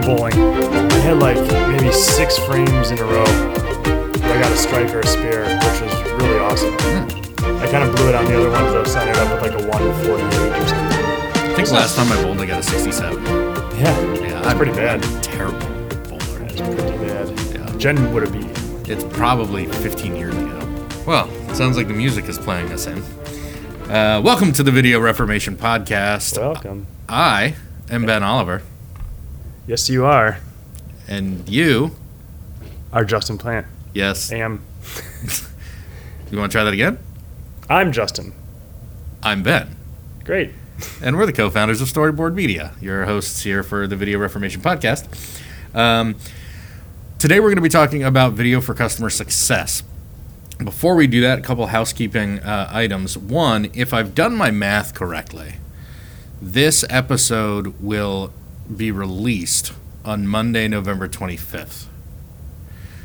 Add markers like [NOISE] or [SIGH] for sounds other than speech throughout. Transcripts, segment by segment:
go bowling. I had like maybe six frames in a row I got a strike or a spare, which was really awesome. I kind of blew it on the other ones though, so I ended up with like a 148 or something. I think last time I bowled, I got a 67. Yeah, Yeah, that's I'm- pretty bad. I'm a terrible bowler. That's pretty bad. Yeah. Jen would have beat. It's probably 15 years ago. Well, it sounds like the music is playing us in. Uh, welcome to the Video Reformation Podcast. Welcome. I am Ben Oliver, Yes, you are. and you, are Justin Plant. yes, I Am. [LAUGHS] you want to try that again? I'm Justin. I'm Ben, Great. and we're the co founders of Storyboard Media, your hosts here for the Video Reformation Podcast. Um, today, we're going to be talking about video for customer success. Before we do that, a couple housekeeping uh, items. One, if I've done my math correctly, this episode will be released on Monday, November 25th.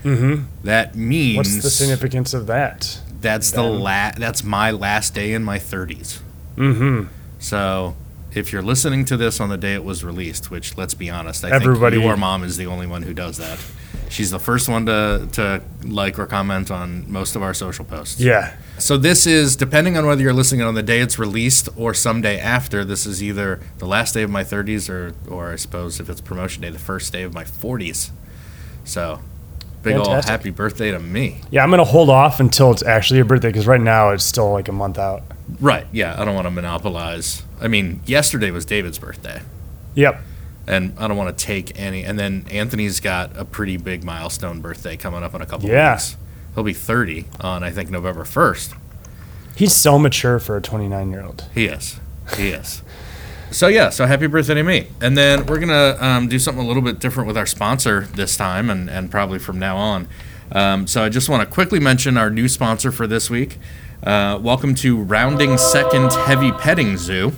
Mm-hmm. That means What's the significance of that? that's the then? la- that's my last day in my 30s. Mm-hmm. So, if you're listening to this on the day it was released, which let's be honest, I Everybody- think your mom is the only one who does that. She's the first one to, to like or comment on most of our social posts. Yeah. So this is depending on whether you're listening on the day it's released or someday after. This is either the last day of my 30s or, or I suppose if it's promotion day, the first day of my 40s. So, big Fantastic. happy birthday to me. Yeah, I'm gonna hold off until it's actually your birthday because right now it's still like a month out. Right? Yeah, I don't want to monopolize. I mean, yesterday was David's birthday. Yep. and I don't want to take any. And then Anthony's got a pretty big milestone birthday coming up in a couple Yeah. weeks. He'll be 30 on I think November 1st. He's so mature for a 29 year old. He is. He is. So yeah, so happy birthday to me. And then we're gonna um, do something a little bit different with our sponsor this time, and, and probably from now on. Um, so I just want to quickly mention our new sponsor for this week. Uh, welcome to Rounding Second Heavy Petting Zoo.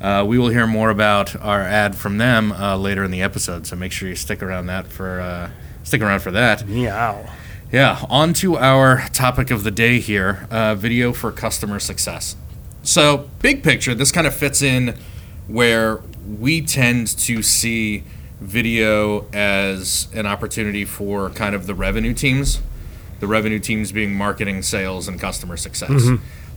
Uh, we will hear more about our ad from them uh, later in the episode, so make sure you stick around that for uh, stick around for that. Meow. Yeah, on to our topic of the day here uh, video for customer success. So, big picture, this kind of fits in where we tend to see video as an opportunity for kind of the revenue teams, the revenue teams being marketing, sales, and customer success.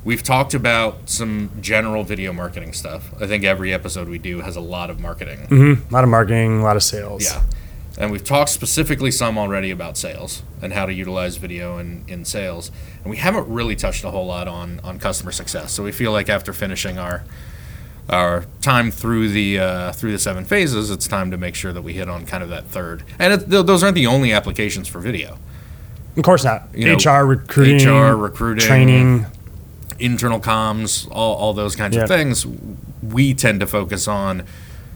We've talked about some general video marketing stuff. I think every episode we do has a lot of marketing. Mm-hmm. A lot of marketing, a lot of sales. Yeah. And we've talked specifically some already about sales and how to utilize video in, in sales. And we haven't really touched a whole lot on, on customer success. So we feel like after finishing our our time through the uh, through the seven phases, it's time to make sure that we hit on kind of that third. And it, th- those aren't the only applications for video. Of course not. You know, HR, recruiting, HR, recruiting, training. Internal comms, all, all those kinds Yeah. of things. We tend to focus on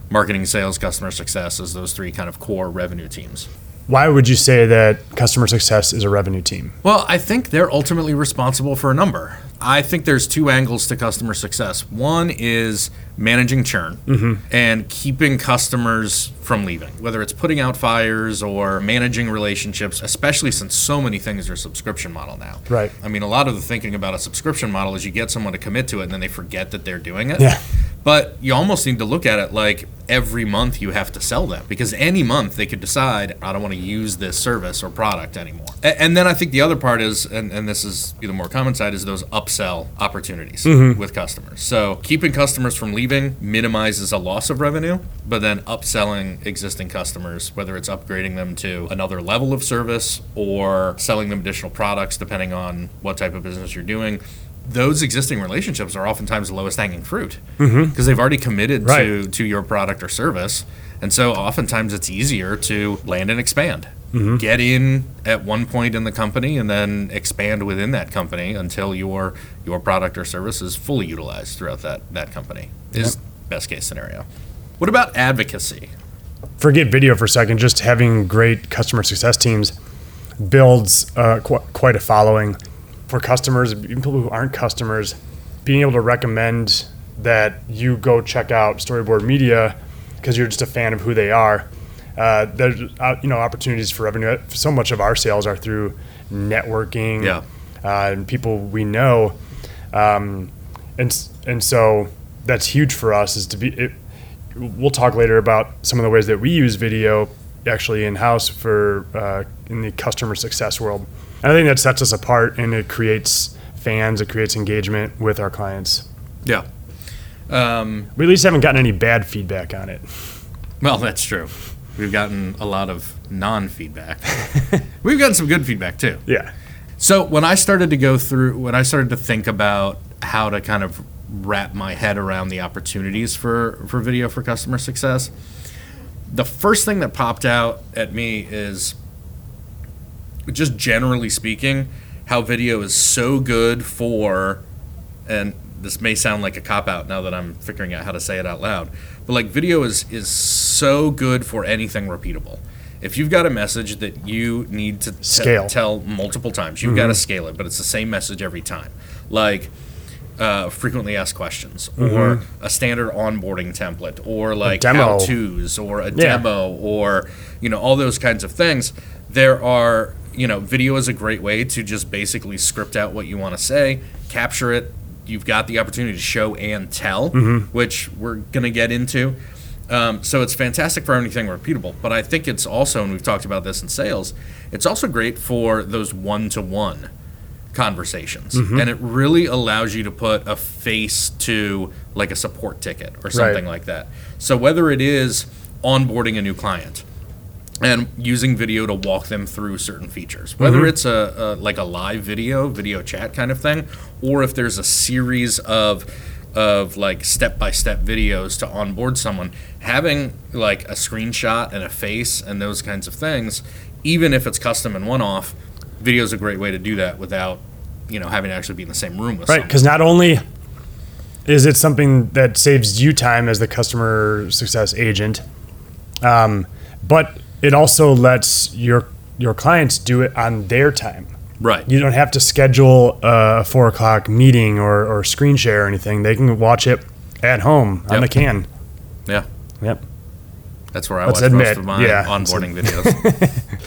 marketing, sales, customer success as those three kind of core revenue teams. Why would you say that customer success is a revenue team? Well, I think they're ultimately responsible for a number. I think there's two angles to customer success. One is managing churn mm-hmm. and keeping customers from leaving, whether it's putting out fires or managing relationships, especially since so many things are subscription model now. Right. I mean, a lot of the thinking about a subscription model is you get someone to commit to it and then they forget that they're doing it. Yeah. But you almost need to look at it like every month you have to sell them because any month they could decide, I don't want to use this service or product anymore. And then I think the other part is, and, and this is the more common side, is those upsell opportunities mm-hmm. with customers. So keeping customers from leaving minimizes a loss of revenue, but then upselling existing customers, whether it's upgrading them to another level of service or selling them additional products, depending on what type of business you're doing. Those existing relationships are oftentimes the lowest hanging fruit mm-hmm. because they've already committed to, to your product or service. And so oftentimes it's easier to land and expand. Get in at one point in the company and then expand within that company until your your product or service is fully utilized throughout that, that company is best case scenario. What about advocacy? Forget video for a second. Just having great customer success teams builds uh, qu- quite a following for customers, even people who aren't customers. Being able to recommend that you go check out Storyboard Media because you're just a fan of who they are. Uh, there's uh, you know opportunities for revenue. So much of our sales are through networking, Yeah. uh, and people we know, um, and and so that's huge for us. Is to be it, we'll talk later about some of the ways that we use video actually in house for uh, in the customer success world. And I think that sets us apart, and it creates fans, it creates engagement with our clients. Yeah. Um, We at least haven't gotten any bad feedback on it. well, that's true. We've gotten a lot of non-feedback. [LAUGHS] We've gotten some good feedback too. Yeah. So when I started to go through, when I started to think about how to kind of wrap my head around the opportunities for for video for customer success, the first thing that popped out at me is just generally speaking, how video is so good for, and this may sound like a cop out now that I'm figuring out how to say it out loud, but like video is is so good for anything repeatable. If you've got a message that you need to Scale. tell multiple times, you've got to scale it, but it's the same message every time. Like uh, frequently asked questions, or a standard onboarding template, or like how tos, or a Yeah. demo, or you know all those kinds of things. There are you know video is a great way to just basically script out what you want to say, capture it. You've got the opportunity to show and tell, which we're gonna get into. Um, so it's fantastic for anything repeatable. But I think it's also, and we've talked about this in sales, it's also great for those one-to-one conversations and it really allows you to put a face to like a support ticket or something like that so whether it is onboarding a new client and using video to walk them through certain features. Whether it's a, a like a live video video chat kind of thing or if there's a series of of like step by step videos to onboard someone having like a screenshot and a face and those kinds of things even if it's custom and one off video is a great way to do that without you know having to actually be in the same room with Right, because not only is it something that saves you time as the customer success agent, um, but it also lets your your clients do it on their time. right You don't have to schedule a four o'clock meeting or, or screen share or anything. They can watch it at home on Yep. the can. yeah Yep. That's where I Let's watch admit, most of my yeah. onboarding [LAUGHS] videos.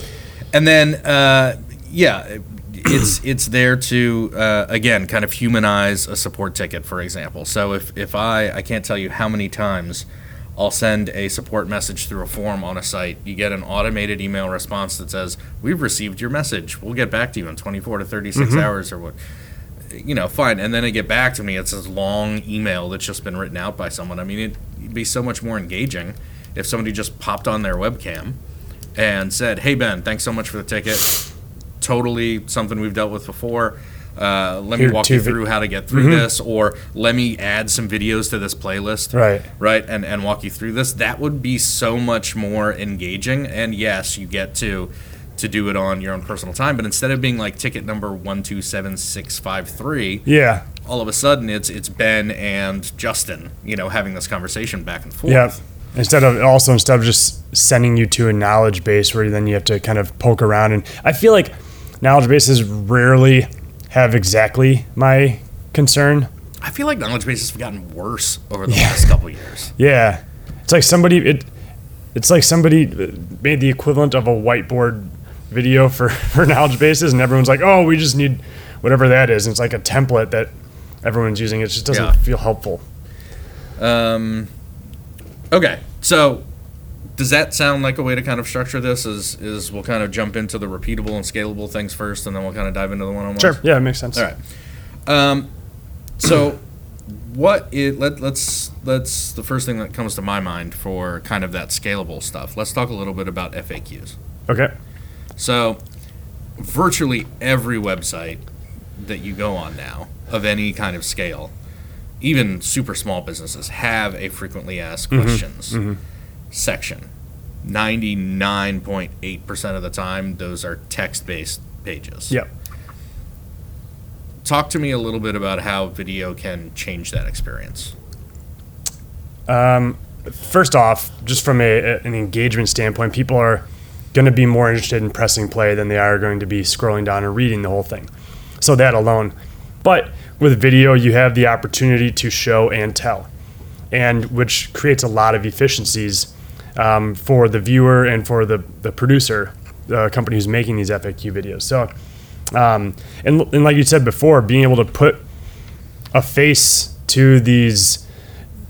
and then, uh, yeah, it's it's there to uh, again kind of humanize a support ticket, for example. So if if I I can't tell you how many times I'll send a support message through a form on a site, you get an automated email response that says, "We've received your message. We'll get back to you in 24 to 36 mm-hmm. hours or what." you know, fine. And then they get back to me. It's this long email that's just been written out by someone. I mean, it'd be so much more engaging if somebody just popped on their webcam and said, "Hey Ben, thanks so much for the ticket. Totally something we've dealt with before. Uh, let me Here, walk you vi- through how to get through this, or let me add some videos to this playlist." Right. Right, and and walk you through this. That would be so much more engaging. And yes, you get to to do it on your own personal time. But instead of being like ticket number one two seven six five three, Yeah. all of a sudden it's it's Ben and Justin, you know, having this conversation back and forth. Yeah. Instead of also instead of just sending you to a knowledge base where then you have to kind of poke around and I feel like knowledge bases rarely have exactly my concern. I feel like knowledge bases have gotten worse over the last couple years. [LAUGHS] Yeah. It's like somebody it it's like somebody made the equivalent of a whiteboard video for [LAUGHS] for knowledge bases and everyone's like, "Oh, we just need whatever that is." And it's like a template that everyone's using. It just doesn't Yeah. feel helpful. Um, okay, so does that sound like a way to kind of structure this? Is is we'll kind of jump into the repeatable and scalable things first, and then we'll kind of dive into the one on one. Sure. Yeah, it makes sense. All right. Um, so what it let let's let's the first thing that comes to my mind for kind of that scalable stuff. Let's talk a little bit about FAQs. Okay. So, virtually every website that you go on now of any kind of scale, even super small businesses, have a frequently asked questions section. 99.8% of the time, those are text based pages. Yep. Talk to me a little bit about how video can change that experience. Um, first off, just from a, an engagement standpoint, people are going to be more interested in pressing play than they are going to be scrolling down and reading the whole thing. So that alone. But with video, you have the opportunity to show and tell, and which creates a lot of efficiencies um, for the viewer and for the, the producer, the company who's making these FAQ videos. So, um, and, and like you said before, being able to put a face to these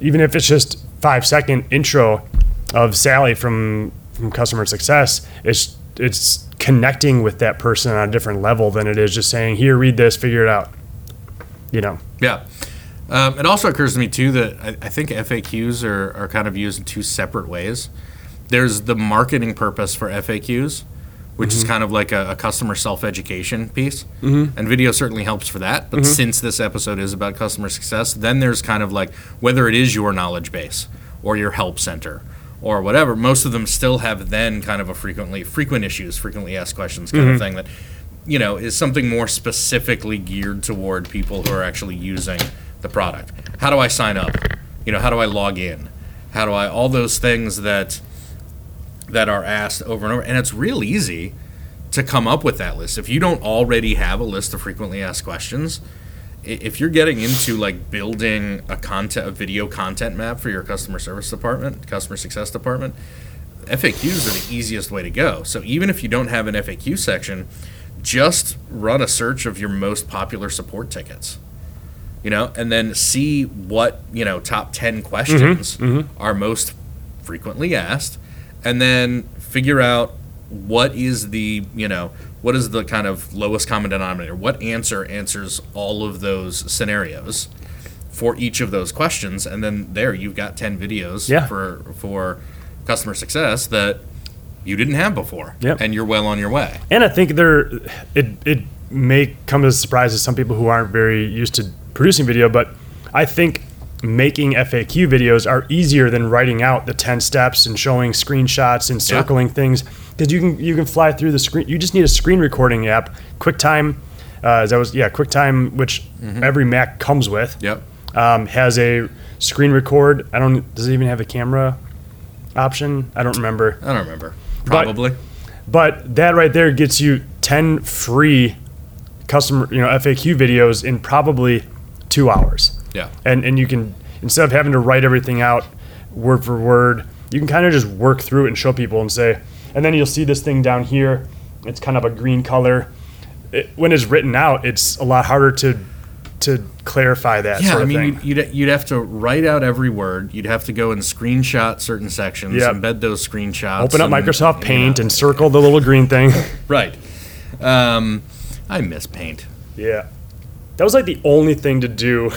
even if it's just five second intro of Sally from from customer success, it's it's connecting with that person on a different level than it is just saying, "Here, read this, figure it out." You know. Yeah. Um, it also occurs to me too that I, I think FAQs are, are kind of used in two separate ways. There's the marketing purpose for FAQs, which is mm-hmm. kind of like a, a customer self education piece. Mm-hmm. And video certainly helps for that. But mm-hmm. since this episode is about customer success, then there's kind of like whether it is your knowledge base or your help center or whatever, most of them still have then kind of a frequently frequent issues, frequently asked questions kind of thing that you know is something more specifically geared toward people who are actually using the product. How do I sign up? You know, how do I log in? How do I all those things that that are asked over and over and it's real easy to come up with that list. If you don't already have a list of frequently asked questions, if you're getting into like building a content a video content map for your customer service department, customer success department, FAQs are the easiest way to go. So even if you don't have an FAQ section, just run a search of your most popular support tickets. You know, and then see what, you know, top 10 questions mm-hmm. Mm-hmm. are most frequently asked and then figure out what is the, you know, what is the kind of lowest common denominator? What answer answers all of those scenarios for each of those questions and then there you've got 10 videos Yeah. for for customer success that you didn't have before Yep. and you're well on your way. And I think there, it it may come as a surprise to some people who aren't very used to producing video, but I think making FAQ videos are easier than writing out the ten steps and showing screenshots and circling things because you can you can fly through the screen. You just need a screen recording app, QuickTime. Uh, that was yeah, QuickTime, which every Mac comes with. Yep. Um, has a screen record. I don't. Does it even have a camera option? I don't remember. I don't remember. Probably. But that right there gets you 10 free customer, you know, FAQ videos in probably two hours. yeah. And, and you can, instead of having to write everything out word for word, you can kind of just work through it and show people and say, and then you'll see this thing down here. It's kind of a green color. It, when it's written out, it's a lot harder to to clarify that Yeah, I mean, you'd, you'd you'd have to write out every word. You'd have to go and screenshot certain sections, Yep. embed those screenshots. Open up and, Microsoft you Paint and circle the little green thing. [LAUGHS] right. Um, I miss Paint. Yeah. That was like the only thing to do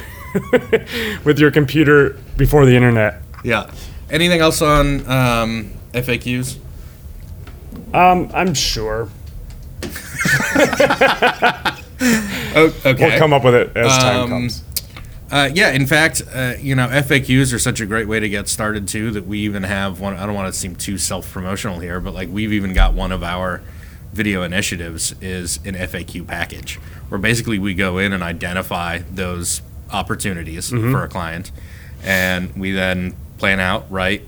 [LAUGHS] with your computer before the internet. Yeah. Anything else on um, FAQs? Um, I'm sure. [LAUGHS] Oh, okay. We'll come up with it as time Um, comes. Uh, yeah, in fact, uh, you know, FAQs are such a great way to get started too that we even have one. I don't want to seem too self-promotional here, but like we've even got one of our video initiatives is an FAQ package, where basically we go in and identify those opportunities Mm-hmm. for a client, and we then plan out, write,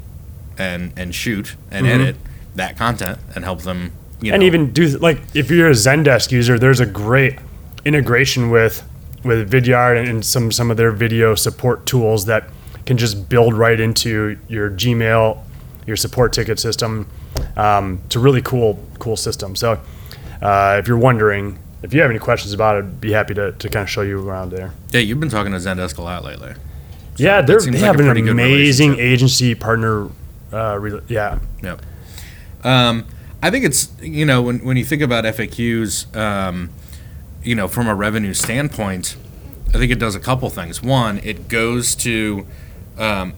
and and shoot and edit that content and help them. You Mm-hmm. and even do like if you're a Zendesk user, there's a great integration with with Vidyard and, and some some of their video support tools that can just build right into your Gmail, your support ticket system. Um, it's a really cool cool system. So uh, if you're wondering, if you have any questions about it, be happy to, to kind of show you around there. yeah, you've been talking to Zendesk a lot lately. yeah, they're, they like have an amazing agency partner. Uh, re- yeah, Yep. Um, I think it's you know when when you think about FAQs, um, you know from a revenue standpoint, I think it does a couple things. One, it goes to um,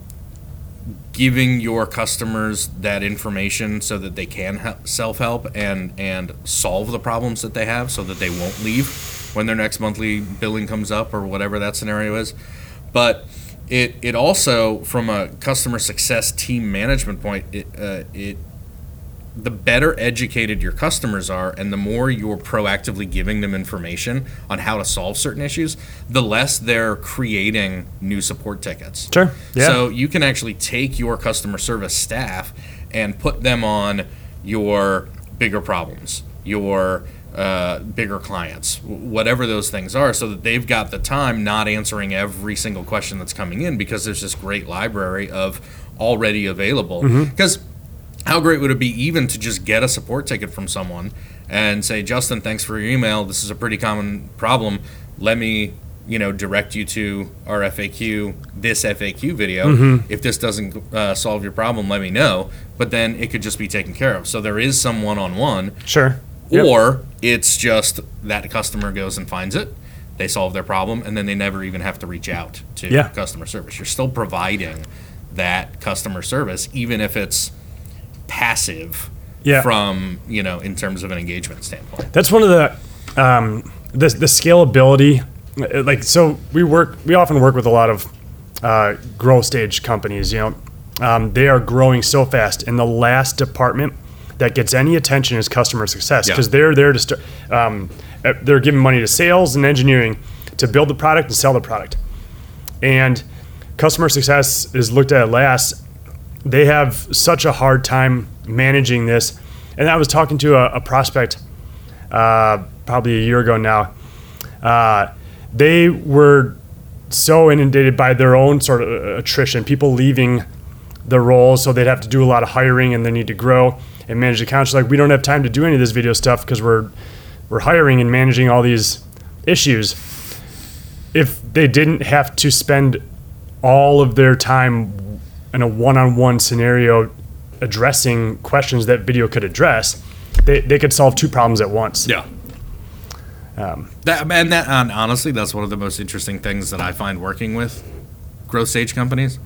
giving your customers that information so that they can help, self-help and and solve the problems that they have, so that they won't leave when their next monthly billing comes up or whatever that scenario is. But it it also from a customer success team management point, it uh, it the better educated your customers are and the more you're proactively giving them information on how to solve certain issues, the less they're creating new support tickets. Sure, yeah. So you can actually take your customer service staff and put them on your bigger problems, your uh, bigger clients, whatever those things are, so that they've got the time not answering every single question that's coming in because there's this great library of already available. Because how great would it be even to just get a support ticket from someone and say, Justin, thanks for your email. This is a pretty common problem. Let me you know, direct you to our FAQ, this FAQ video. Mm-hmm. If this doesn't uh, solve your problem, let me know. But then it could just be taken care of. So there is some one on one, Sure. Yep. or it's just that customer goes and finds it, they solve their problem, and then they never even have to reach out to Yeah. customer service. You're still providing that customer service, even if it's passive Yeah. from, you know, in terms of an engagement standpoint. That's one of the um, the the scalability. Like so, we work. We often work with a lot of uh, growth stage companies. You know, um, they are growing so fast, and the last department that gets any attention is customer success Yeah. because they're there to start. Um, uh, they're giving money to sales and engineering to build the product and sell the product, and customer success is looked at last. They have such a hard time managing this, and I was talking to a, a prospect uh, probably a year ago now. Uh, they were so inundated by their own sort of uh, attrition, people leaving the roles, so they'd have to do a lot of hiring and they need to grow and manage the accounts. Like we don't have time to do any of this video stuff because we're we're hiring and managing all these issues. If they didn't have to spend all of their time in a one-on-one scenario addressing questions that video could address, they, they could solve two problems at once. Yeah. Um, that and that and honestly, that's one of the most interesting things that I find working with growth stage companies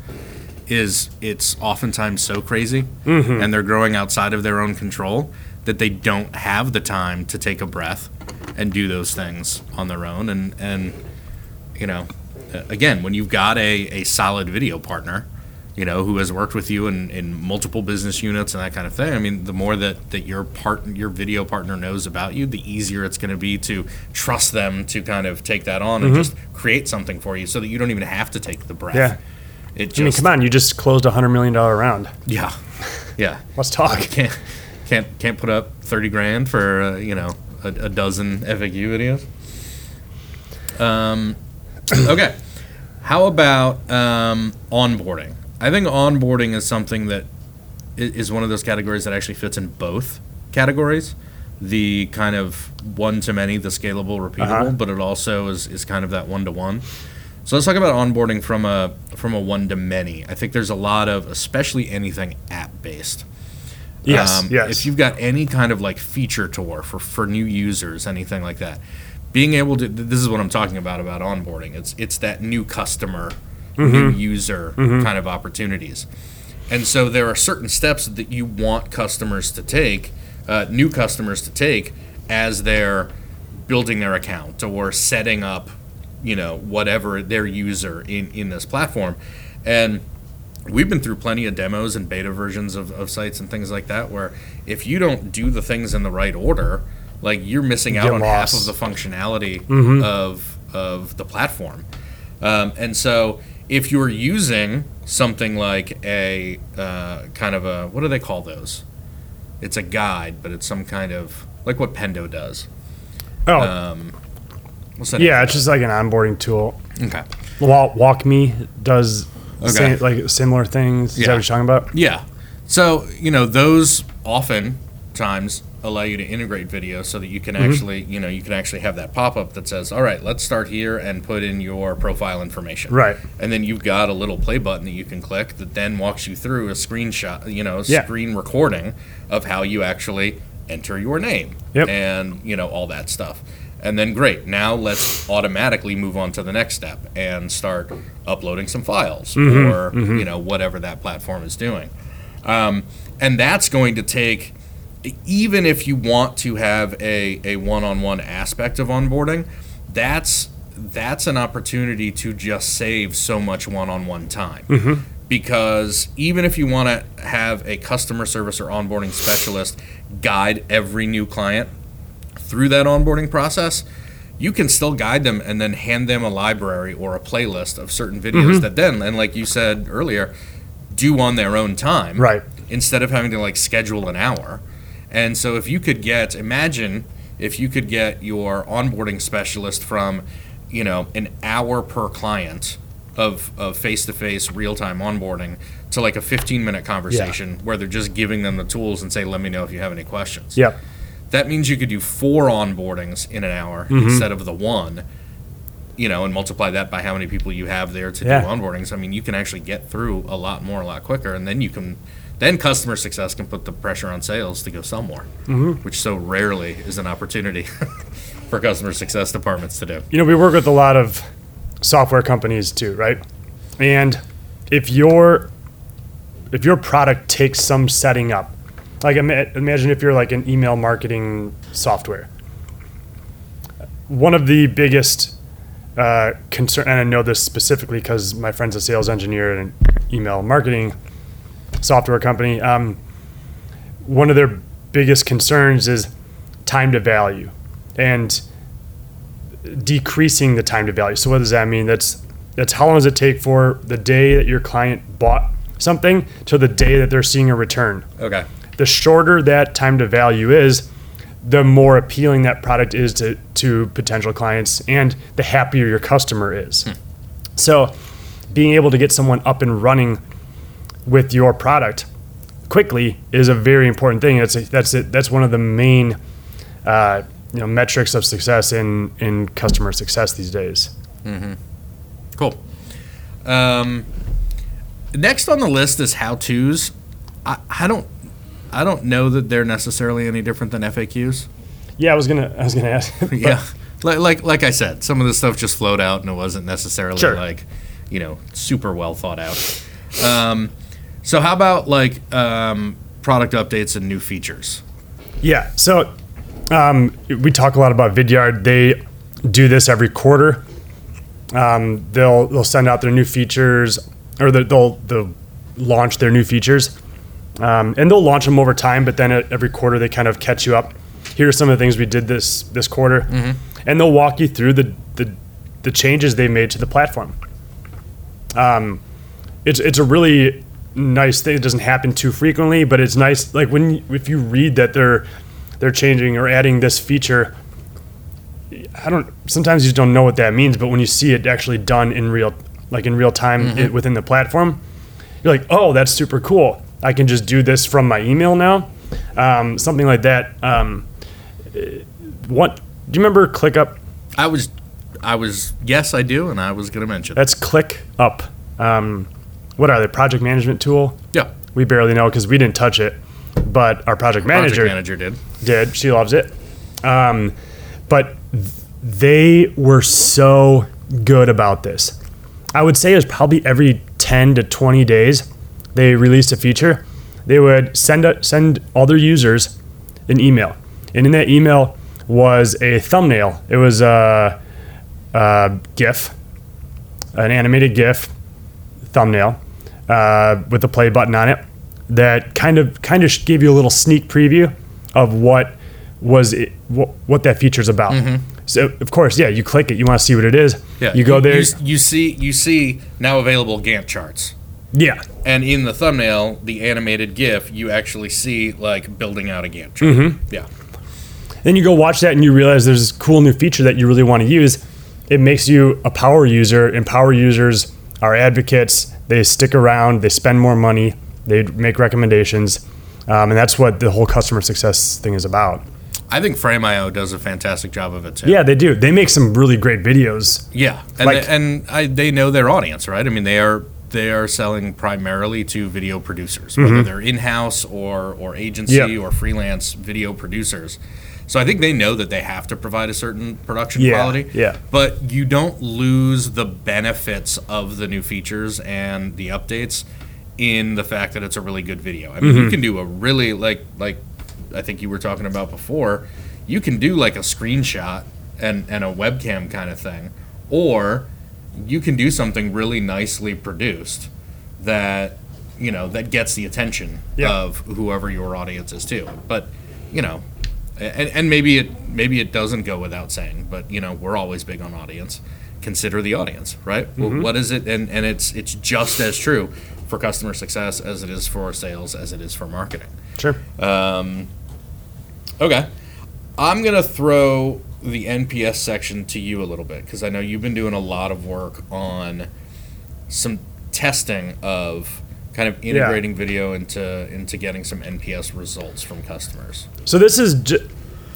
is it's oftentimes so crazy mm-hmm. and they're growing outside of their own control that they don't have the time to take a breath and do those things on their own and and you know again when you've got a, a solid video partner you know who has worked with you in, in multiple business units and that kind of thing i mean the more that, that your part your video partner knows about you the easier it's going to be to trust them to kind of take that on and just create something for you so that you don't even have to take the breath Yeah. it just I mean, come on, you just closed a hundred million dollar round. yeah yeah [LAUGHS] Let's talk. can't can't can't put up 30 grand for uh, you know a, a dozen FAQ videos. Um, [CLEARS THROAT] okay, how about um, onboarding? I think onboarding is something that is one of those categories that actually fits in both categories. The kind of one to many, the scalable, repeatable, Uh-huh. but it also is, is kind of that one to one. So let's talk about onboarding from a from a one to many. I think there's a lot of, especially anything app based. Yes, Um, yes. If you've got any kind of like feature tour for, for new users, anything like that, being able to this is what I'm talking about about onboarding. It's it's that new customer, Mm-hmm. new user kind of opportunities. And so there are certain steps that you want customers to take, uh, new customers to take as they're building their account or setting up, you know, whatever their user in, in this platform. And we've been through plenty of demos and beta versions of, of sites and things like that where if you don't do the things in the right order, like you're missing out Get on half of the functionality Mm-hmm. of of the platform. Um, and so if you're using something like a uh, kind of a what do they call those? It's a guide, but it's some kind of like what Pendo does. oh, Um, what's that? yeah, it's just like an onboarding tool. okay. Walk, WalkMe does Okay. sa- like similar things. Is Yeah. that what you're talking about? Yeah. So, you know, those often times allow you to integrate video so that you can Mm-hmm. actually, you know, you can actually have that pop up that says, all right, let's start here and put in your profile information. Right. And then you've got a little play button that you can click that then walks you through a screenshot, you know, Yeah. screen recording of how you actually enter your name Yep. and, you know, all that stuff. And then great, now let's automatically move on to the next step and start uploading some files Mm-hmm. or, you know, whatever that platform is doing. Um, and that's going to take, even if you want to have a, a one-on-one aspect of onboarding, that's that's an opportunity to just save so much one-on-one time. Mm-hmm. Because even if you want to have a customer service or onboarding specialist guide every new client through that onboarding process, you can still guide them and then hand them a library or a playlist of certain videos mm-hmm. that then, and like you said earlier, do on their own time. Right. Instead of having to like schedule an hour. And so if you could get, imagine if you could get your onboarding specialist from, you know, an hour per client of, of face-to-face real-time onboarding to like a 15 minute conversation where they're just giving them the tools and say, let me know if you have any questions. Yep. That means you could do four onboardings in an hour Mm-hmm. instead of the one you know, and multiply that by how many people you have there to Yeah. do onboardings. I mean, you can actually get through a lot more, a lot quicker, and then you can, then customer success can put the pressure on sales to go sell more, Mm-hmm. which so rarely is an opportunity [LAUGHS] for customer success departments to do. you know, we work with a lot of software companies too, right? And if your if your product takes some setting up, like imagine if you're like an email marketing software, one of the biggest uh, concern, and I know this specifically because my friend's a sales engineer an email marketing software company. Um, one of their biggest concerns is time to value, and decreasing the time to value. So what does that mean? That's that's how long does it take for the day that your client bought something to the day that they're seeing a return. Okay. The shorter that time to value is, the more appealing that product is to, to potential clients and the happier your customer is. So being able to get someone up and running with your product quickly is a very important thing. That's that's it. That's one of the main uh, you know metrics of success in in customer success these days. Cool. Um, next on the list is how tos. I, I don't I don't know that they're necessarily any different than FAQs. Yeah, I was gonna I was gonna ask. [LAUGHS] yeah, like, like like I said, some of the stuff just flowed out and it wasn't necessarily Sure. like you know super well thought out. Um, so how about like um, product updates and new features? Yeah. So um, we talk a lot about Vidyard. They do this every quarter. Um, they'll they'll send out their new features, or the- they'll they'll launch their new features, um, and they'll launch them over time. But then at every quarter, they kind of catch you up. Here are some of the things we did this this quarter, and they'll walk you through the the, the changes they made to the platform. Um, it's it's a really nice thing. It doesn't happen too frequently, but it's nice. Like when if you read that they're they're changing or adding this feature. I don't. Sometimes you just don't know what that means, but when you see it actually done in real, like in real time it, within the platform, you're like, oh, that's super cool. I can just do this from my email now. Um, something like that. Um, eh, what do you remember? ClickUp. I was I was yes I do, and I was going to mention That's ClickUp. Um, what are they? Project management tool. yeah. We barely know because we didn't touch it, but our project manager, Project manager did. did. She loves it. Um, but th- they were so good about this. I would say it was probably every 10 to 20 days they released a feature. They would send a, send all their users an email, and in that email was a thumbnail. It was a, a GIF, an animated GIF thumbnail uh, with the play button on it that kind of kind of gave you a little sneak preview of what was it, what, what that feature's about. So of course, yeah, you click it, you want to see what it is. Yeah. you go there. You, you see you see now available Gantt charts. yeah, And in the thumbnail, the animated GIF, you actually see like building out a Gantt chart. Mm-hmm. Yeah. then you go watch that and you realize there's this cool new feature that you really want to use. It makes you a power user, and power users are advocates. They stick around, they spend more money, they make recommendations, um, and that's what the whole customer success thing is about. I think Frame.io does a fantastic job of it too. Yeah, they do. They make some really great videos. Yeah, and Like- and I, they know their audience, right? I mean, they are they are selling primarily to video producers, whether they're in house or or agency Mm-hmm. Or freelance video producers. So I think they know that they have to provide a certain production Yeah, quality. yeah. But you don't lose the benefits of the new features and the updates in the fact that it's a really good video. I mean, Mm-hmm. you can do a really like like I think you were talking about before. You can do like a screenshot and and a webcam kind of thing, or you can do something really nicely produced that you know that gets the attention Yeah. of whoever your audience is too. But you know, and, and maybe it maybe it doesn't go without saying, but you know, we're always big on audience. Consider the audience, right? Well, what is it? And and it's it's just as true for customer success as it is for sales as it is for marketing. Sure. Um, okay, I'm gonna throw the NPS section to you a little bit because I know you've been doing a lot of work on some testing of kind of integrating video into into getting some NPS results from customers. So this is ju-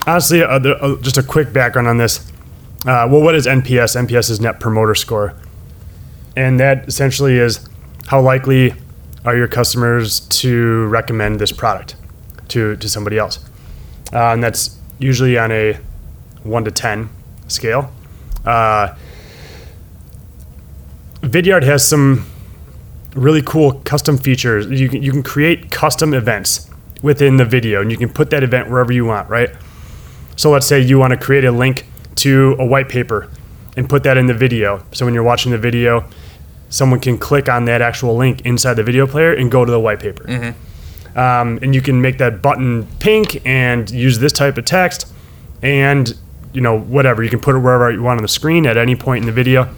honestly uh, the- uh, just a quick background on this. Uh, well, what is NPS? NPS is Net Promoter Score, and that essentially is how likely are your customers to recommend this product to to somebody else, uh, and that's usually on a one to ten scale. Uh, Vidyard has some really cool custom features. You can, you can create custom events within the video, and you can put that event wherever you want, right? So let's say you want to create a link to a white paper and put that in the video. So when you're watching the video, someone can click on that actual link inside the video player and go to the white paper. Um, and you can make that button pink and use this type of text and you know whatever you can put it wherever you want on the screen at any point in the video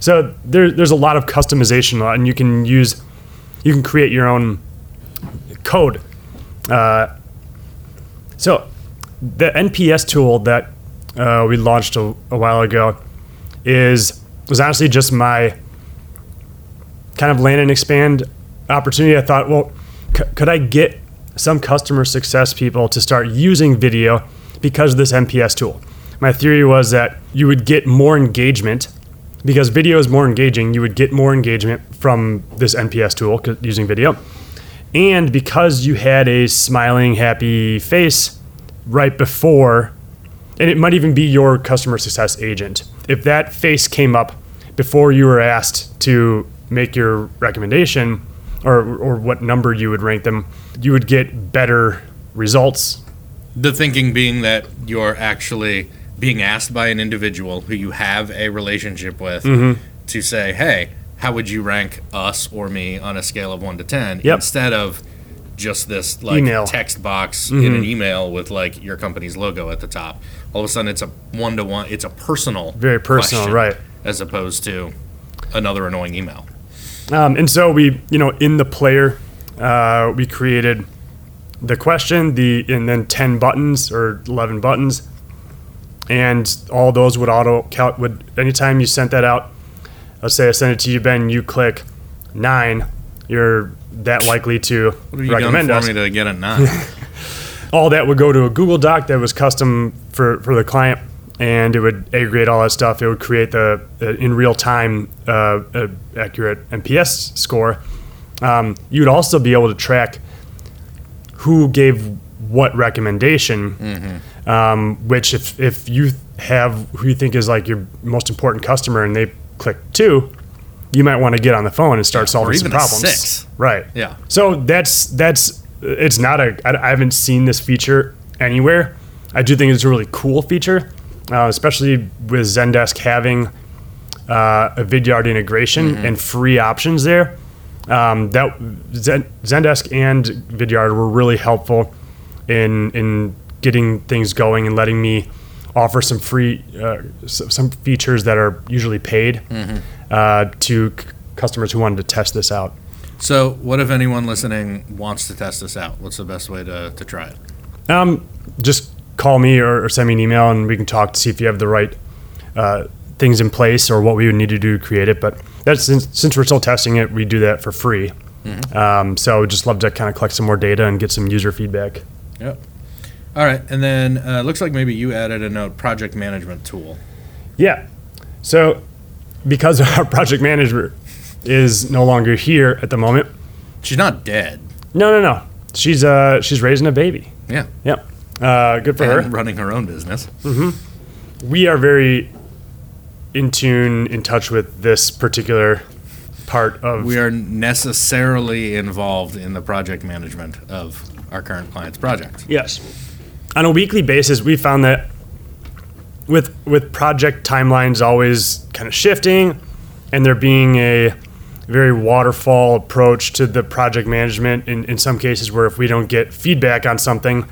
so there, there's a lot of customization and you can use you can create your own code. Uh, so the nps tool that uh, we launched a, a while ago is was honestly just my kind of land and expand opportunity. I thought well c- could i get some customer success people to start using video because of this nps tool? My theory was that you would get more engagement because video is more engaging you would get more engagement from this nps tool using video. And because you had a smiling happy face right before and it might even be your customer success agent if that face came up before you were asked to make your recommendation or, or what number you would rank them you would get better results. The thinking being that you're actually being asked by an individual who you have a relationship with Mm-hmm. to say, hey, how would you rank us or me on a scale of one to 10? Yep. Instead of just this like Email. Mm-hmm. text box in an email with like your company's logo at the top. All of a sudden, it's a one to one, it's a personal, Very personal, right. As opposed to another annoying email. Um, and so we, you know, in the player, uh, we created the question, the and then ten buttons or eleven buttons, and all those would auto count. Would anytime you sent that out, let's say I send it to you, Ben, you click nine, you're that likely to What have you recommend done us. me to get a [LAUGHS] nine? all that would go to a Google Doc that was custom for, for the client, and it would aggregate all that stuff. It would create the uh, in real time uh, uh, accurate NPS score. Um, you'd also be able to track who gave what recommendation. Um, which, if if you have who you think is like your most important customer, and they click two, you might want to get on the phone and start solving some problems. six. Right. Yeah. So that's that's it's not a I, I haven't seen this feature anywhere. I do think it's a really cool feature, uh, especially with Zendesk having uh, a Vidyard integration and free options there. Um, that Zendesk and Vidyard were really helpful in in getting things going and letting me offer some free uh, some features that are usually paid uh, to c- customers who wanted to test this out. so, what if anyone listening wants to test this out? What's the best way to, to try it? Um, just call me or, or send me an email and we can talk to see if you have the right uh, things in place or what we would need to do to create it. But that's since, since we're still testing it, we do that for free. Um, so just love to kind of collect some more data and get some user feedback. Yep. All right, and then uh, looks like maybe you added a note project management tool. Yeah. So because [LAUGHS] our project manager is no longer here at the moment, She's not dead. no, no, no. She's uh she's raising a baby. Yeah. Yep. Uh, good for her. Running her own business. we are very in tune, in touch with this particular part of. We are necessarily involved in the project management of our current client's project. yes, on a weekly basis, we found that with with project timelines always kind of shifting, and there being a very waterfall approach to the project management. In in some cases, where if we don't get feedback on something.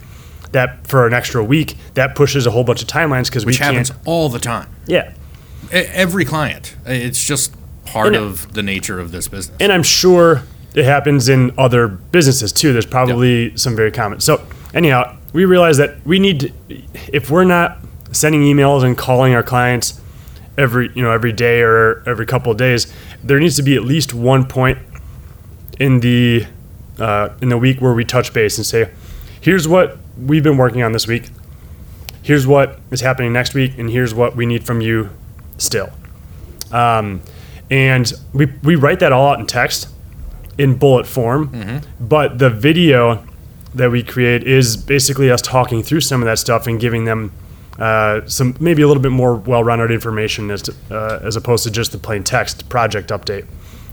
That for an extra week, that pushes a whole bunch of timelines because we Which happens all the time. Yeah, E- Every client. It's just part And it- of the nature of this business. and I'm sure it happens in other businesses too. There's probably some very common. So anyhow, we realize that we need to, if we're not sending emails and calling our clients every you know every day or every couple of days, there needs to be at least one point in the uh, in the week where we touch base and say, here's what we've been working on this week. here's what is happening next week, and here's what we need from you still. Um, and we, we write that all out in text in bullet form, but the video that we create is basically us talking through some of that stuff and giving them uh, some maybe a little bit more well-rounded information as to, uh, as opposed to just the plain text project update.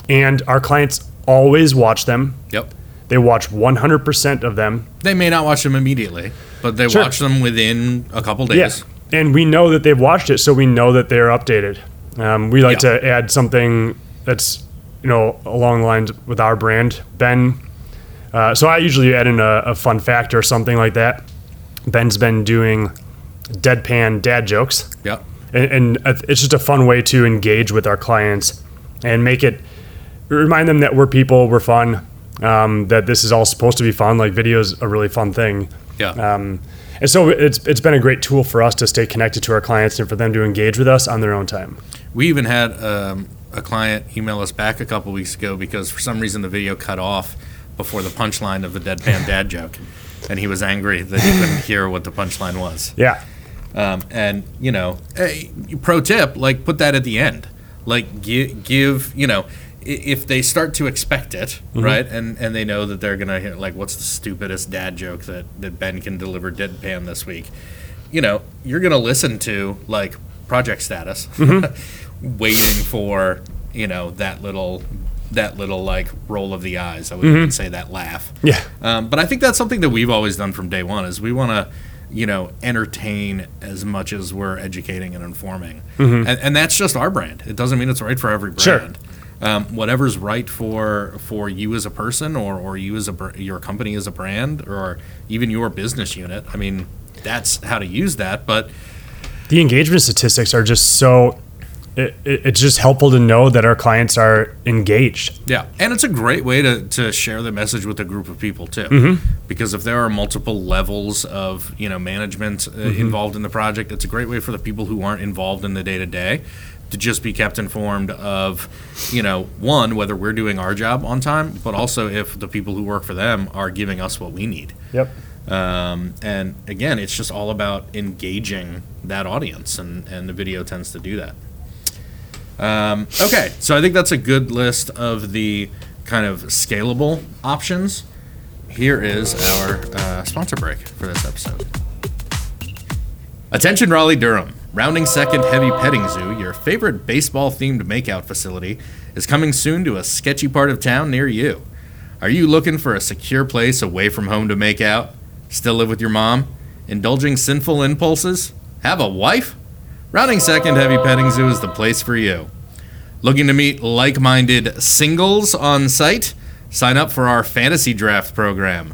And our clients always watch them. Yep. They watch 100% of them. They may not watch them immediately, but they Sure. watch them within a couple days. Yes. And we know that they've watched it, so we know that they're updated. Um, we like Yeah. to add something that's, you know, along the lines with our brand. Ben, uh, so I usually add in a, a fun fact or something like that. Ben's been doing deadpan dad jokes. Yep. and, and it's just a fun way to engage with our clients and make it remind them that we're people, we're fun, um, that this is all supposed to be fun. Like video is a really fun thing, Yeah. um, and so it's it's been a great tool for us to stay connected to our clients and for them to engage with us on their own time. We even had um, a client email us back a couple weeks ago because for some reason the video cut off before the punchline of the deadpan dad [LAUGHS] joke, and he was angry that he couldn't [LAUGHS] hear what the punchline was. Yeah, Um, and you know, eh, pro tip, like put that at the end. Like give, give you know, if they start to expect it, right, and and they know that they're gonna hear like, what's the stupidest dad joke that that Ben can deliver deadpan this week? You know, you're gonna listen to like project status, [LAUGHS] waiting for you know that little that little like roll of the eyes. I would even say that laugh. yeah, Um, but I think that's something that we've always done from day one is we want to, you know, entertain as much as we're educating and informing, and, and that's just our brand. It doesn't mean it's right for every Sure. brand. Um, whatever's right for for you as a person, or or you as a br- your company as a brand, or even your business unit. I mean, that's how to use that. But the engagement statistics are just so. It, it, it's just helpful to know that our clients are engaged. Yeah, and it's a great way to, to share the message with a group of people too, because if there are multiple levels of you know management uh, involved in the project, it's a great way for the people who aren't involved in the day to day to just be kept informed of you know one whether we're doing our job on time, but also if the people who work for them are giving us what we need. Yep. Um, and again, it's just all about engaging that audience, and, and the video tends to do that. Um, okay, so I think that's a good list of the kind of scalable options. Here is our uh, sponsor break for this episode. Attention Raleigh Durham. Rounding Second Heavy Petting Zoo, your favorite baseball themed makeout facility, is coming soon to a sketchy part of town near you. Are you looking for a secure place away from home to make out? Still live with your mom? Indulging sinful impulses? Have a wife? Rounding Second Heavy Petting Zoo is the place for you. Looking to meet like minded singles on site? Sign up for our fantasy draft program.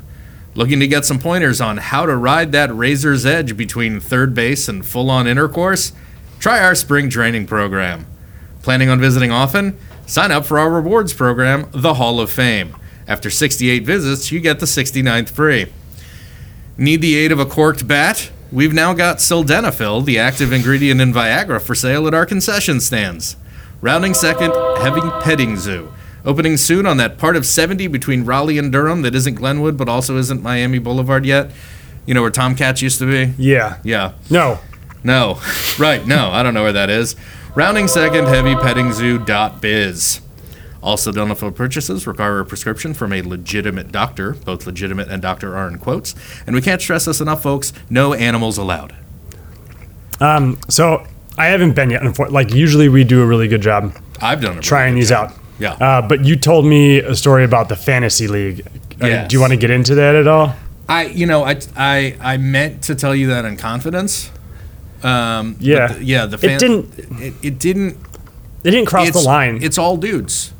Looking to get some pointers on how to ride that razor's edge between third base and full on intercourse? Try our spring training program. Planning on visiting often? Sign up for our rewards program, the Hall of Fame. After 68 visits, you get the 69th free. Need the aid of a corked bat? We've now got sildenafil, the active ingredient in Viagra, for sale at our concession stands. Rounding second, Heavy Petting Zoo. Opening soon on that part of 70 between Raleigh and Durham that isn't Glenwood but also isn't Miami Boulevard yet. You know where Tomcats used to be? Yeah. Yeah. No. No. [LAUGHS] right, no, I don't know where that is. Rounding second, heavy petting heavypettingzoo.biz. Also, Sildenafil purchases require a prescription from a legitimate doctor. Both legitimate and doctor are in quotes. And we can't stress this enough, folks no animals allowed. Um, so I haven't been yet. Like usually we do a really good job I've done it. trying these out. Yeah. Uh, but you told me a story about the fantasy league. Uh, Yes. Do you want to get into that at all? I, you know, I, I, I meant to tell you that in confidence. Um, Yeah. the- yeah. The It didn't- It, it didn't. It didn't cross the line. It's all dudes,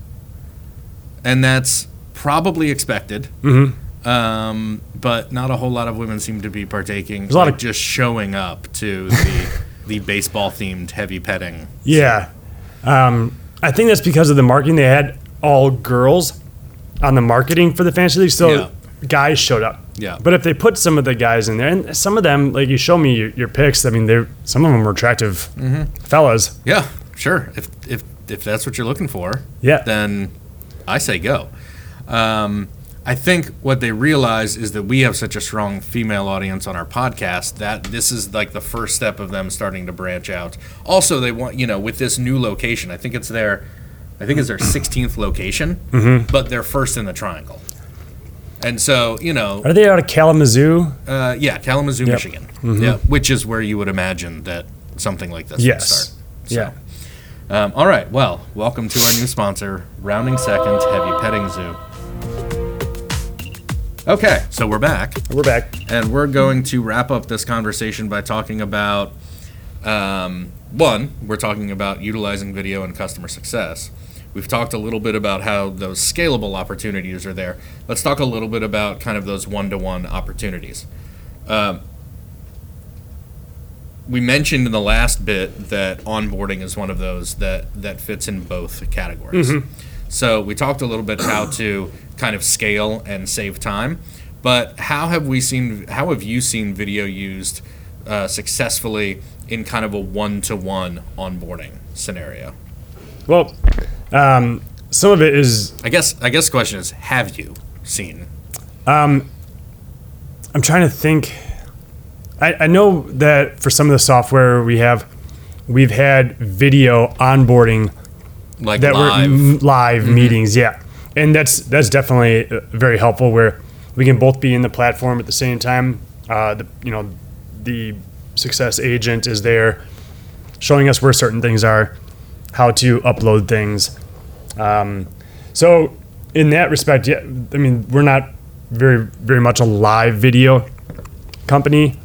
and that's probably expected. Mm-hmm. Um, but not a whole lot of women seem to be partaking. There's a lot like of- just showing up to the the baseball themed heavy petting. Yeah. Um, I think that's because of the marketing. They had all girls on the marketing for the fantasy league, so Yeah. guys showed up. Yeah. But if they put some of the guys in there, and some of them, like you show me your, your picks, I mean, they're some of them were attractive Mm-hmm. fellas. Yeah, sure. If if if that's what you're looking for, Yeah. then I say go. Um, I think what they realize is that we have such a strong female audience on our podcast that this is like the first step of them starting to branch out. Also, they want, you know, with this new location, I think it's their, I think it's their 16th location, but they're first in the triangle. And so, you know, Are they out of Kalamazoo? uh, yeah, Kalamazoo, Yep. Michigan. Yeah, which is where you would imagine that something like this would Yes. start. Yeah. Um, all right. Well, welcome to our new sponsor, Rounding Second Heavy Petting Zoo. Okay, so we're back, We're back. and we're going to wrap up this conversation by talking about um, one, we're talking about utilizing video and customer success. We've talked a little bit about how those scalable opportunities are there. Let's talk a little bit about kind of those one to one opportunities. Um, we mentioned in the last bit that onboarding is one of those that, that fits in both categories. So we talked a little bit how to kind of scale and save time, but how have we seen? How have you seen video used uh, successfully in kind of a one-to-one onboarding scenario? Well, um, some of it is I guess I guess the question is, have you seen? I'm trying to think. I, I know that for some of the software we have, we've had video onboarding Like that live. were m- live meetings. Yeah, and that's that's definitely uh, very helpful where we can both be in the platform at the same time. Uh, the you know the success agent is there, showing us where certain things are, how to upload things. Um, so in that respect, yeah, I mean we're not very very much a live video company,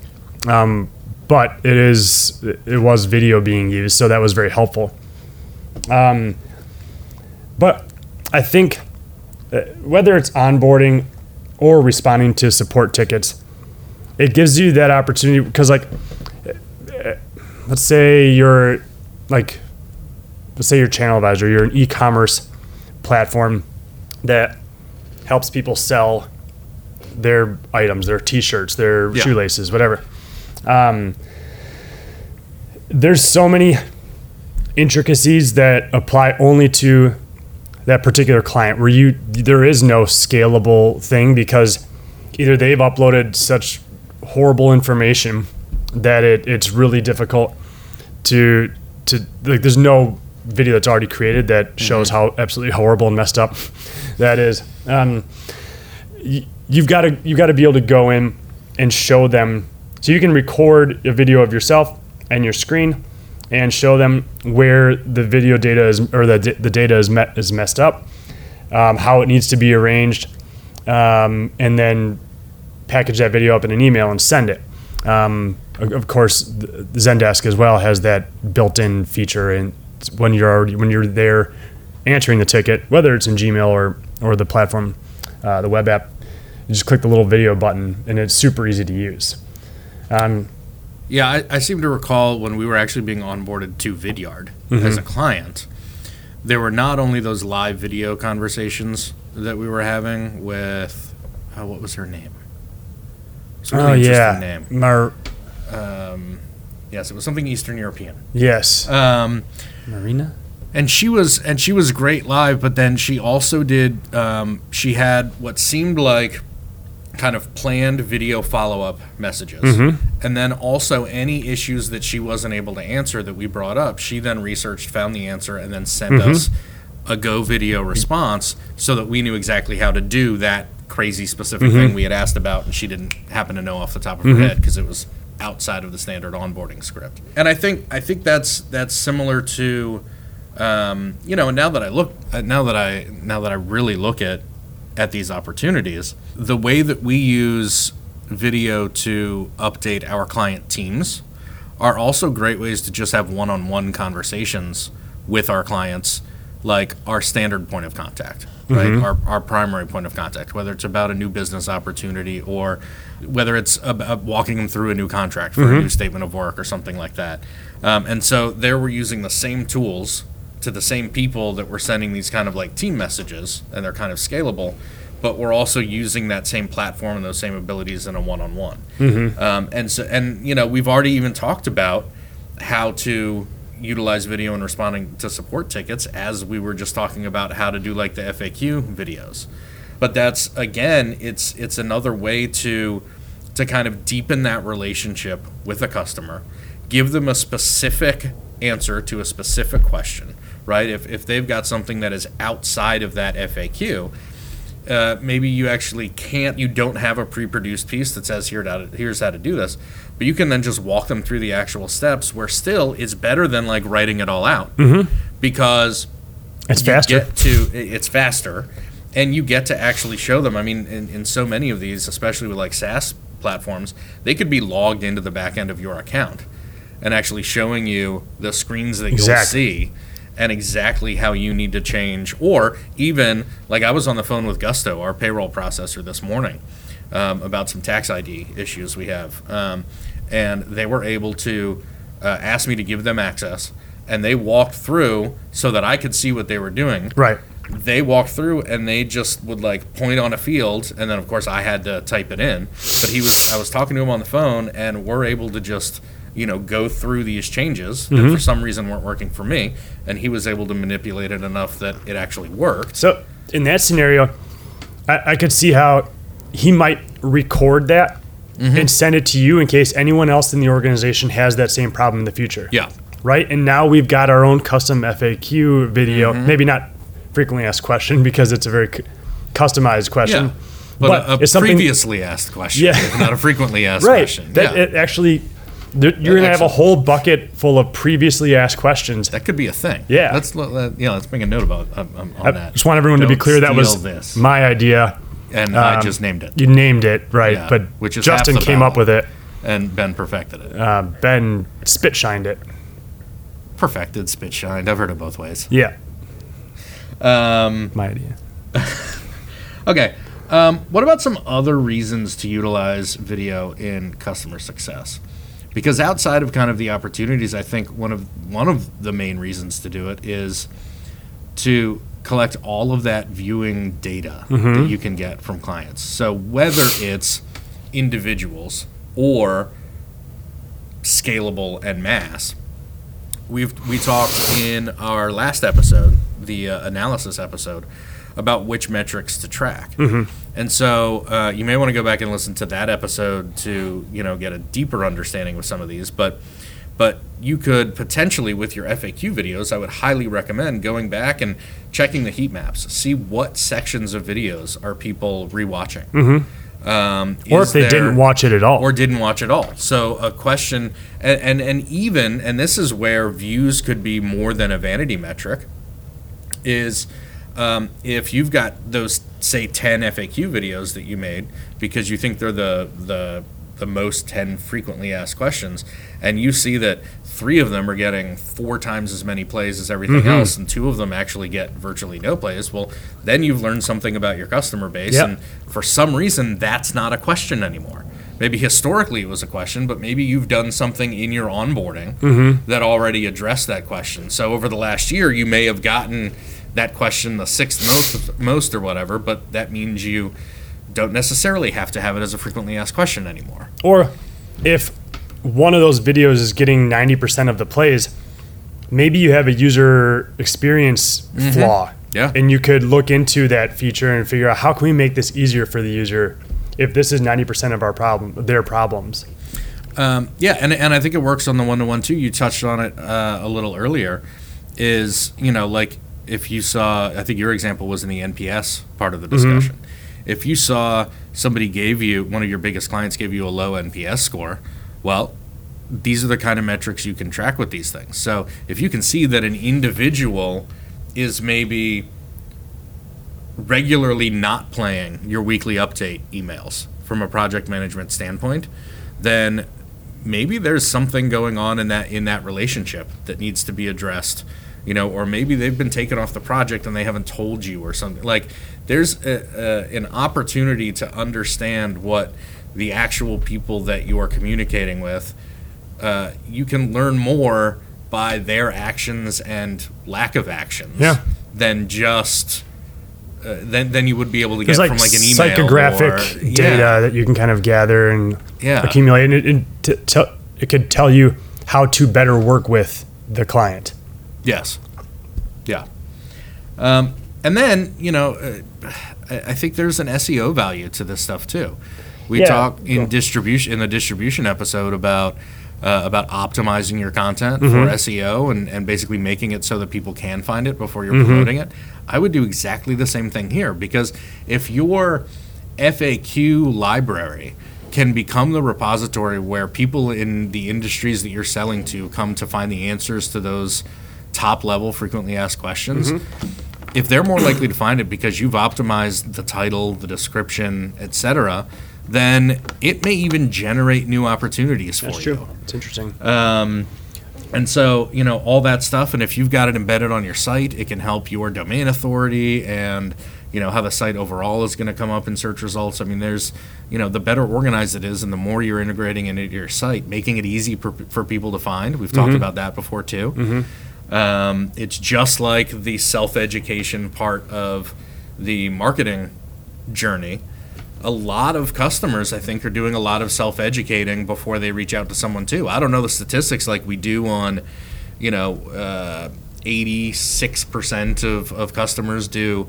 um, but it is it was video being used, so that was very helpful. Um, but I think uh, whether it's onboarding or responding to support tickets, it gives you that opportunity because, like, uh, let's say you're like, let's say you're ChannelAdvisor, you're an e-commerce platform that helps people sell their items, their T-shirts, their Yeah. shoelaces, whatever. Um, there's so many intricacies that apply only to that particular client where you there is no scalable thing because either they've uploaded such horrible information that it, it's really difficult to to like there's no video that's already created that shows how absolutely horrible and messed up [LAUGHS] that is. Um, you've got to you've got to be able to go in and show them so you can record a video of yourself and your screen and show them where the video data is or the, the data is met is messed up um, how it needs to be arranged um, and then package that video up in an email and send it. Um, of course Zendesk as well has that built-in feature and when you're already when you're there answering the ticket whether it's in Gmail or or the platform uh, the web app you just click the little video button and it's super easy to use um, Yeah, I, I seem to recall when we were actually being onboarded to Vidyard Mm-hmm. as a client, there were not only those live video conversations that we were having with, oh, what was her name? It's a really oh yeah name. Mar- Um, yes, it was something Eastern European. yes Um, Marina and she was and she was great live but then she also did um, she had what seemed like kind of planned video follow-up messages. And then also any issues that she wasn't able to answer that we brought up she then researched found the answer and then sent us a GoVideo response so that we knew exactly how to do that crazy specific thing we had asked about and she didn't happen to know off the top of her head because it was outside of the standard onboarding script. And i think i think that's that's similar to um, you know, and now that I look, uh, now that I now that I really look at at these opportunities, the way that we use video to update our client teams are also great ways to just have one-on-one conversations with our clients, like our standard point of contact, right? Our, our primary point of contact, whether it's about a new business opportunity or whether it's about walking them through a new contract for a new statement of work or something like that. Um, and so there we're using the same tools to the same people that we're sending these kind of like team messages and they're kind of scalable but we're also using that same platform and those same abilities in a one-on-one. Um, and so and you know we've already even talked about how to utilize video in responding to support tickets as we were just talking about how to do like the faq videos. But that's again, it's it's another way to to kind of deepen that relationship with a customer, give them a specific answer to a specific question, right? If if they've got something that is outside of that FAQ, uh, maybe you actually can't you don't have a pre-produced piece that says here to, here's how to do this but you can then just walk them through the actual steps where still it's better than like writing it all out because It's faster. get to it's faster and you get to actually show them i mean in, in so many of these especially with like saas platforms they could be logged into the back end of your account and actually showing you the screens that Exactly. you'll see and exactly how you need to change or even like i was on the phone with gusto our payroll processor this morning um, about some tax id issues we have. Um, and they were able to uh, ask me to give them access and they walked through so that i could see what they were doing. Right. they walked through and they just would like point on a field and then of course I had to type it in. But he was I was talking to him on the phone and we're able to just you know go through these changes that for some reason weren't working for me and he was able to manipulate it enough that it actually worked So in that scenario, I, I could see how he might record that Mm-hmm. and send it to you in case anyone else in the organization has that same problem in the future. yeah Right. And now we've got our own custom FAQ video. Mm-hmm. Maybe not frequently asked question [LAUGHS] because it's a very cu- customized question. yeah but, a, a something previously asked question Yeah. not a frequently asked [LAUGHS] right. question That yeah. it actually, there, you're gonna have a whole bucket full of previously asked questions. that could be a thing Yeah. let's let, let- yeah let's make a note about um, um, on I that just want everyone to be Don't clear that was steal this my idea. and I um, just named it You named it right, Yeah, but which is half Justin the came up battle. with it. and Ben perfected it Uh, ben spit shined it. perfected spit shined I've heard it both ways Yeah, um, my idea. [LAUGHS] Okay. Um, what about some other reasons to utilize video in customer success? Because outside of kind of the opportunities, I think one of one of the main reasons to do it is to collect all of that viewing data that you can get from clients. So whether it's individuals or scalable and mass, we've we talked in our last episode, the uh, analysis episode, about which metrics to track. And so uh, you may want to go back and listen to that episode to you know get a deeper understanding with some of these, but. But you could potentially, with your FAQ videos, I would highly recommend going back and checking the heat maps. See what sections of videos are people rewatching. Um, Or if they there- didn't watch it at all. or didn't watch at all. So a question, and, and and even, and this is where views could be more than a vanity metric, is um, if you've got those say ten FAQ videos that you made because you think they're the the the most 10 frequently asked questions and you see that three of them are getting four times as many plays as everything else and two of them actually get virtually no plays well then you've learned something about your customer base Yep. and for some reason that's not a question anymore. Maybe historically it was a question but maybe you've done something in your onboarding that already addressed that question. So over the last year you may have gotten that question the sixth most most or whatever but that means you don't necessarily have to have it as a frequently asked question anymore Or if one of those videos is getting 90% of the plays, maybe you have a user experience flaw. Mm-hmm. Yeah. And you could look into that feature and figure out how can we make this easier for the user if this is 90% of our problem, their problems. Um, yeah, and, and I think it works on the one to one too. You touched on it uh, a little earlier. Is you know like if you saw, I think your example was in the NPS part of the discussion. Mm-hmm. If you saw somebody gave you one of your biggest clients gave you a low NPS score, well, these are the kind of metrics you can track with these things. So if you can see that an individual is maybe regularly not playing your weekly update emails from a project management standpoint, then maybe there's something going on in that in that relationship that needs to be addressed you know or maybe they've been taken off the project and they haven't told you or something like there's a, a, an opportunity to understand what the actual people that you are communicating with uh, you can learn more by their actions and lack of actions Yeah. than just uh, than, than you would be able to get like, from like an email psychographic or, data Yeah. that you can kind of gather and Yeah. accumulate. And it, it, t- tell it could tell you how to better work with the client. Yes. Yeah. Um, and then, you know, uh, I, I think there's an SEO value to this stuff too. We Yeah. talk in distribution in the distribution episode about uh, about optimizing your content Mm-hmm. for SEO and, and basically making it so that people can find it before Mm-hmm. you're promoting it. I would do exactly the same thing here because if your FAQ library can become the repository where people in the industries that you're selling to come to find the answers to those top level frequently asked questions Mm-hmm. if they're more likely to find it because you've optimized the title, the description, etc., then it may even generate new opportunities for That's you. true. It's interesting. And so, you know, all that stuff, and if you've got it embedded on your site, it can help your domain authority and, you know, how the site overall is going to come up in search results. I mean, there's, you know, the better organized it is and the more you're integrating into your site, making it easy for, for people to find. We've talked about that before too. Um, it's just like the self education part of the marketing journey. A lot of customers, I think, are doing a lot of self educating before they reach out to someone too. I don't know the statistics like we do on, you know, uh, 86% of, of customers do,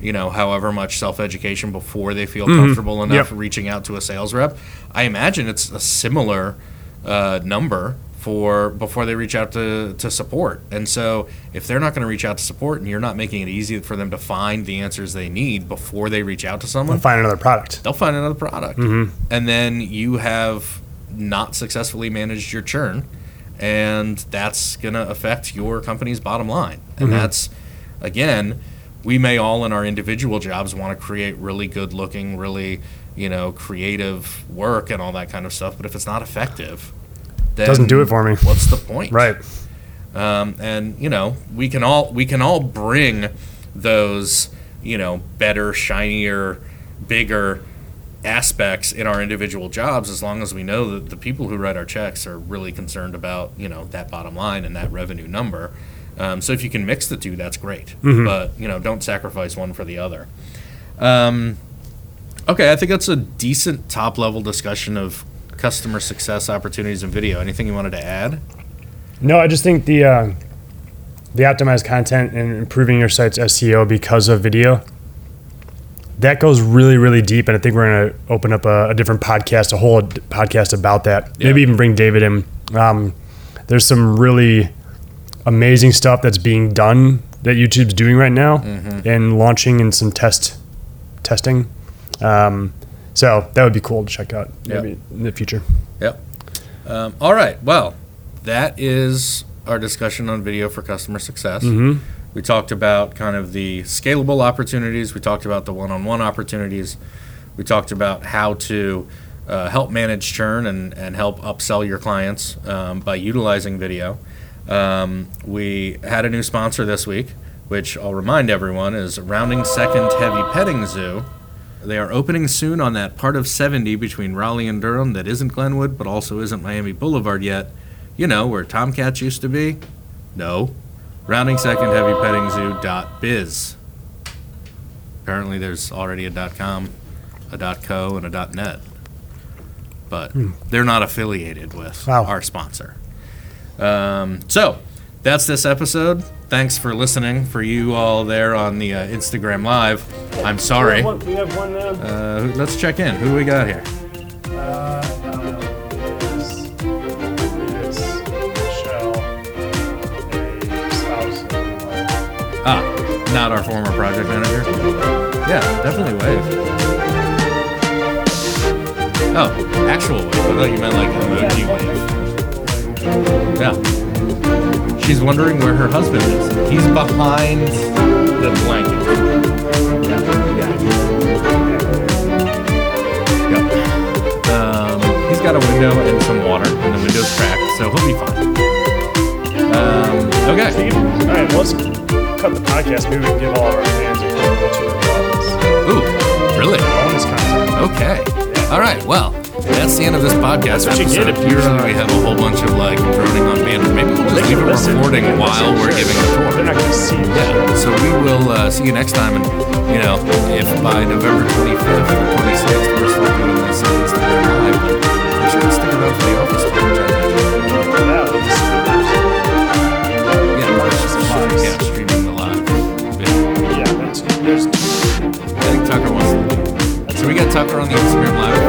you know, however much self education before they feel comfortable enough Yep. reaching out to a sales rep. I imagine it's a similar uh, number for before they reach out to, to support. And so if they're not going to reach out to support and you're not making it easy for them to find the answers they need before they reach out to someone, Find another product. they'll find another product. Mm-hmm. And then you have not successfully managed your churn, and that's going to affect your company's bottom line. And mm-hmm. that's, again, we may all in our individual jobs want to create really good looking, really, you know, creative work and all that kind of stuff. But if it's not effective, then Doesn't do it for me. What's the point? Right. um, and you know we can all we can all bring those you know better shinier bigger aspects in our individual jobs as long as we know that the people who write our checks are really concerned about you know that bottom line and that revenue number um, so if you can mix the two that's great but you know don't sacrifice one for the other um, okay i think that's a decent top level discussion of customer success opportunities in video anything you wanted to add No, I just think the uh, the optimized content and improving your site's SEO because of video that goes really really deep, and I think we're going to open up a, a different podcast, a whole podcast about that. Maybe even bring David in. Um, there's some really amazing stuff that's being done that YouTube's doing right now, and launching in some test testing. Um, so that would be cool to check out maybe in the future. Yep. Um, all right. Well, that is our discussion on video for customer success. We talked about kind of the scalable opportunities. We talked about the one-on-one opportunities. We talked about how to uh, help manage churn and, and help upsell your clients um, by utilizing video. Um, we had a new sponsor this week, which I'll remind everyone is Rounding Second Heavy Petting Zoo. They are opening soon on that part of 70 between Raleigh and Durham that isn't Glenwood, but also isn't Miami Boulevard yet. You know, where Tomcats used to be? No. Rounding Second Heavy Petting Zoo dot biz. Apparently, there's already a dot com, a dot co, and a dot net. But they're not affiliated with Wow. our sponsor. Um, so, that's this episode. Thanks for listening. For you all there on the uh, Instagram Live, I'm sorry. We have one. Uh, let's check in. Who do we got here? Ah, not our former project manager. Yeah, definitely wave. Oh, actual wave. I thought you meant like emoji wave. Yeah. She's wondering where her husband is. He's behind the blanket. Yep. Um, he's got a window and some water, and the window's cracked, so he'll be fine. Um, okay. All right, well, let's cut the podcast. Maybe we can give all of our fans a little tour of Ooh, really? bonus content. Okay. All right. Well, that's the end of this podcast. What you get if you usually uh, we have a whole bunch of like droning on band. Maybe we'll just keep a listen. recording while we're sure. giving a tour. They're not going to see it. Yeah. So we will uh, see you next time. And you know, if by November 25th or 26th we're still doing this on Instagram live, we should stick around for the office tour. Yeah, yeah, streaming the live. Yeah, yeah that's, there's. I think Tucker wants to. So we got Tucker on the Instagram live.